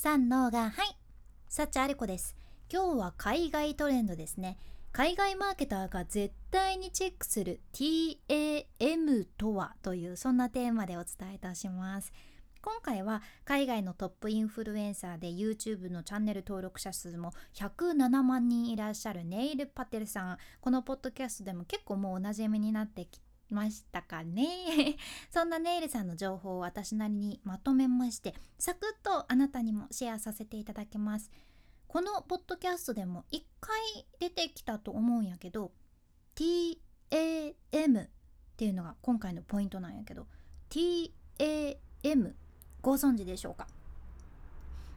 三のがはい。サチアリコです。今日は海外トレンドですね。海外マーケターが絶対にチェックする TAM とはというそんなテーマでお伝えいたします。今回は海外のトップインフルエンサーで YouTube のチャンネル登録者数も107万人いらっしゃるネイル・パテルさん。このポッドキャストでも結構もうおなじみになってきましたかね。そんなネイルさんの情報を私なりにまとめましてサクッとあなたにもシェアさせていただきます。このポッドキャストでも一回出てきたと思うんやけど TAM っていうのが今回のポイントなんやけど TAM ご存知でしょうか？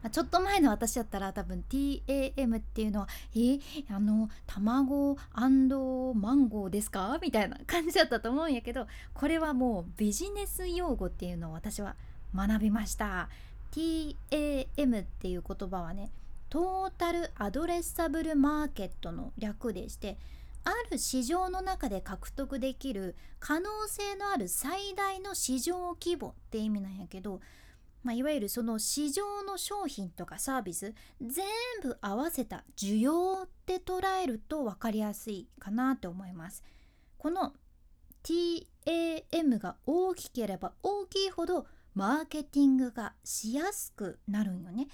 ちょっと前の私だったら多分 TAM っていうのは「えあの卵マンゴーですか?」みたいな感じだったと思うんやけどこれはもうビジネス用語っていうのを私は学びました TAM っていう言葉はねトータルアドレッサブルマーケットの略でしてある市場の中で獲得できる可能性のある最大の市場規模って意味なんやけどまあ、いわゆるその市場の商品とかサービス全部合わせた需要って捉えると分かりやすいかなと思います。この TAM が大きければ大きいほどマーケティングがしやすくなるんよね。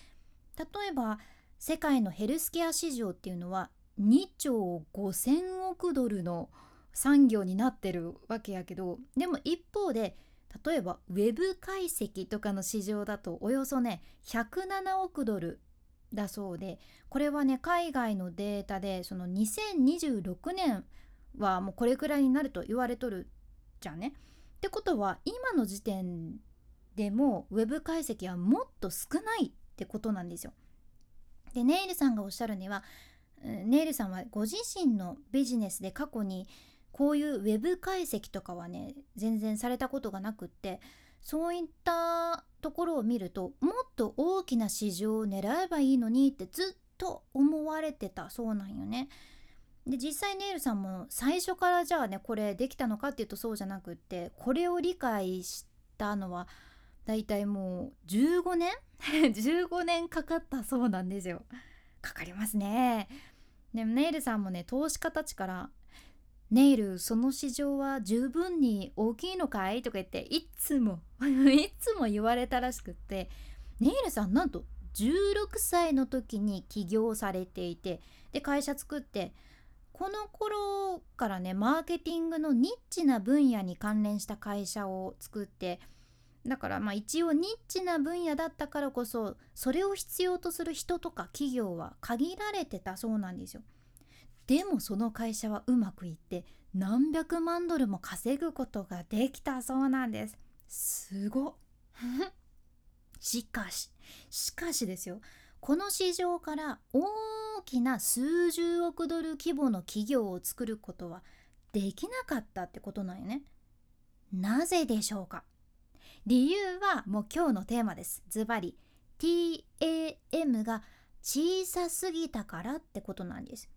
例えば世界のヘルスケア市場っていうのは2兆5,000億ドルの産業になってるわけやけどでも一方で例えばウェブ解析とかの市場だとおよそね107億ドルだそうでこれはね海外のデータでその2026年はもうこれくらいになると言われとるじゃんね。ってことは今の時点でもウェブ解析はもっと少ないってことなんですよ。でネイルさんがおっしゃるにはネイルさんはご自身のビジネスで過去にこういうウェブ解析とかはね全然されたことがなくってそういったところを見るともっと大きな市場を狙えばいいのにってずっと思われてたそうなんよね。で実際ネイルさんも最初からじゃあねこれできたのかっていうとそうじゃなくってこれを理解したのはだいたいもう15年？15年かかったそうなんですよ。かかりますね。でもネイルさんもね投資家たちからネイルその市場は十分に大きいのかい？とか言っていつも いつも言われたらしくってネイルさんなんと16歳の時に起業されていてで会社作ってこの頃からねマーケティングのニッチな分野に関連した会社を作ってだからまあ一応ニッチな分野だったからこそそれを必要とする人とか企業は限られてたそうなんですよ。でもその会社はうまくいって何百万ドルも稼ぐことができたそうなんです。すご しかししかしですよ。この市場から大きな数十億ドル規模の企業を作ることはできなかったってことなんよね。なぜでしょうか。理由はもう今日のテーマです。ズバリ。TAM が小さすぎたからってことなんです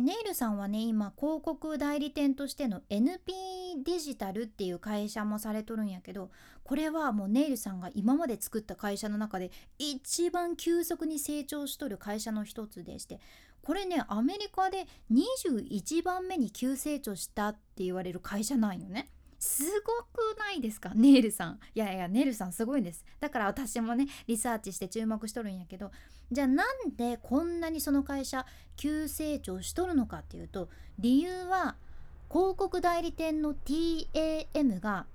ネイルさんはね今広告代理店としての NP デジタルっていう会社もされとるんやけどこれはもうネイルさんが今まで作った会社の中で一番急速に成長しとる会社の一つでしてこれねアメリカで21番目に急成長したって言われる会社なんよね。すごくないですか？ネイルさん。いやいやネイルさんすごいんです。だから私もねリサーチして注目しとるんやけどじゃあなんでこんなにその会社急成長しとるのかっていうと理由は広告代理店の TAM が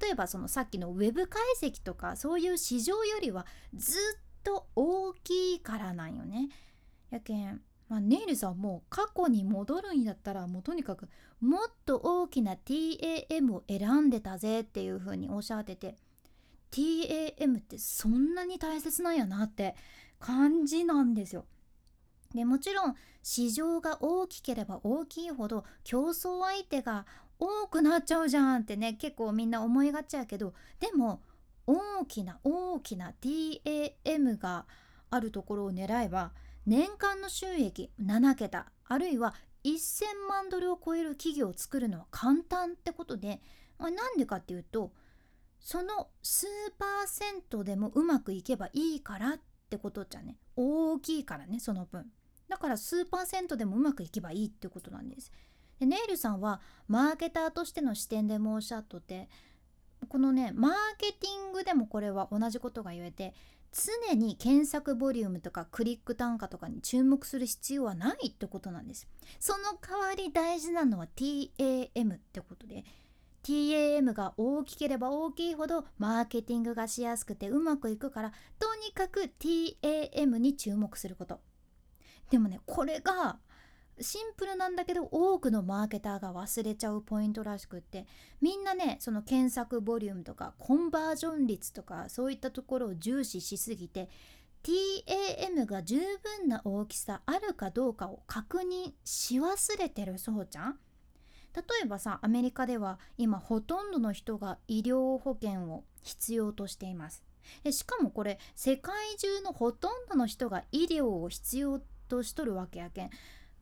例えばそのさっきのウェブ解析とかそういう市場よりはずっと大きいからなんよね。やけんまあ、ネイルさんも過去に戻るんやったらもうとにかくもっと大きな TAM を選んでたぜっていう風におっしゃってて TAM ってそんなに大切なんやなって感じなんですよ。でもちろん市場が大きければ大きいほど競争相手が多くなっちゃうじゃんってね結構みんな思いがちやけどでも大きな大きな TAM があるところを狙えば年間の収益7桁あるいは1000万ドルを超える企業を作るのは簡単ってことで、まあ、なんでかっていうとその数パーセントでもうまくいけばいいからってことじゃね。大きいからねその分。だから数パーセントでもうまくいけばいいってことなんです。でネイルさんはマーケターとしての視点でもおっしゃっとてこのねマーケティングでもこれは同じことが言えて常に検索ボリュームとかクリック単価とかに注目する必要はないってことなんです。その代わり大事なのは TAM ってことで TAM が大きければ大きいほどマーケティングがしやすくてうまくいくからとにかく TAM に注目すること。でもねこれがシンプルなんだけど多くのマーケターが忘れちゃうポイントらしくってみんなねその検索ボリュームとかコンバージョン率とかそういったところを重視しすぎて TAM が十分な大きさあるかどうかを確認し忘れてるそうちゃん。例えばさアメリカでは今ほとんどの人が医療保険を必要としています。しかもこれ世界中のほとんどの人が医療を必要としとるわけやけん。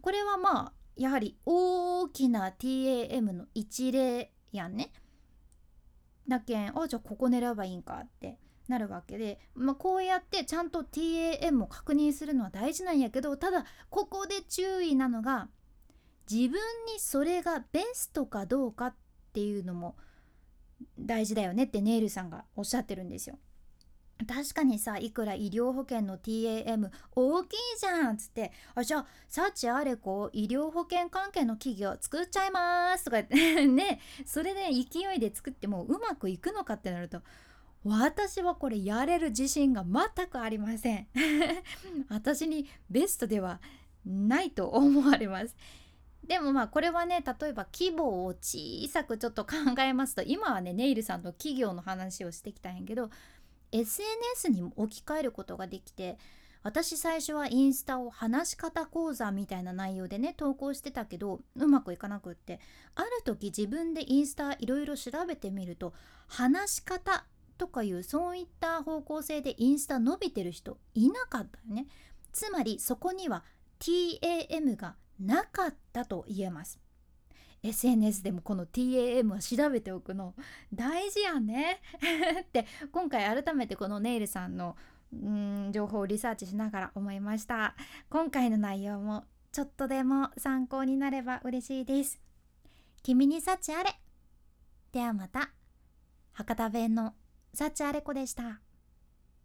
これはまあやはり大きな TAM の一例やんね。だけんあじゃあここ狙えばいいんかってなるわけで、まあ、こうやってちゃんと TAM を確認するのは大事なんやけどただここで注意なのが自分にそれがベストかどうかっていうのも大事だよねってネイルさんがおっしゃってるんですよ。確かにさいくら医療保険の TAM 大きいじゃんっつって。あじゃあ幸あれこう医療保険関係の企業作っちゃいますとか ね。それで勢いで作ってもうまくいくのかってなると私はこれやれる自信が全くありません。私にベストではないと思われます。でもまあこれはね例えば規模を小さくちょっと考えますと今はねネイルさんの企業の話をしてきたんやけど SNS にも置き換えることができて私最初はインスタを話し方講座みたいな内容でね投稿してたけどうまくいかなくってある時自分でインスタいろいろ調べてみると話し方とかいうそういった方向性でインスタ伸びてる人いなかったよね。つまりそこには TAM がなかったと言えます。SNS でもこの TAM は調べておくの。大事やね。って今回改めてこのネイルさんのうん情報をリサーチしながら思いました。今回の内容もちょっとでも参考になれば嬉しいです。君に幸あれ。ではまた。博多弁の幸あれ子でした。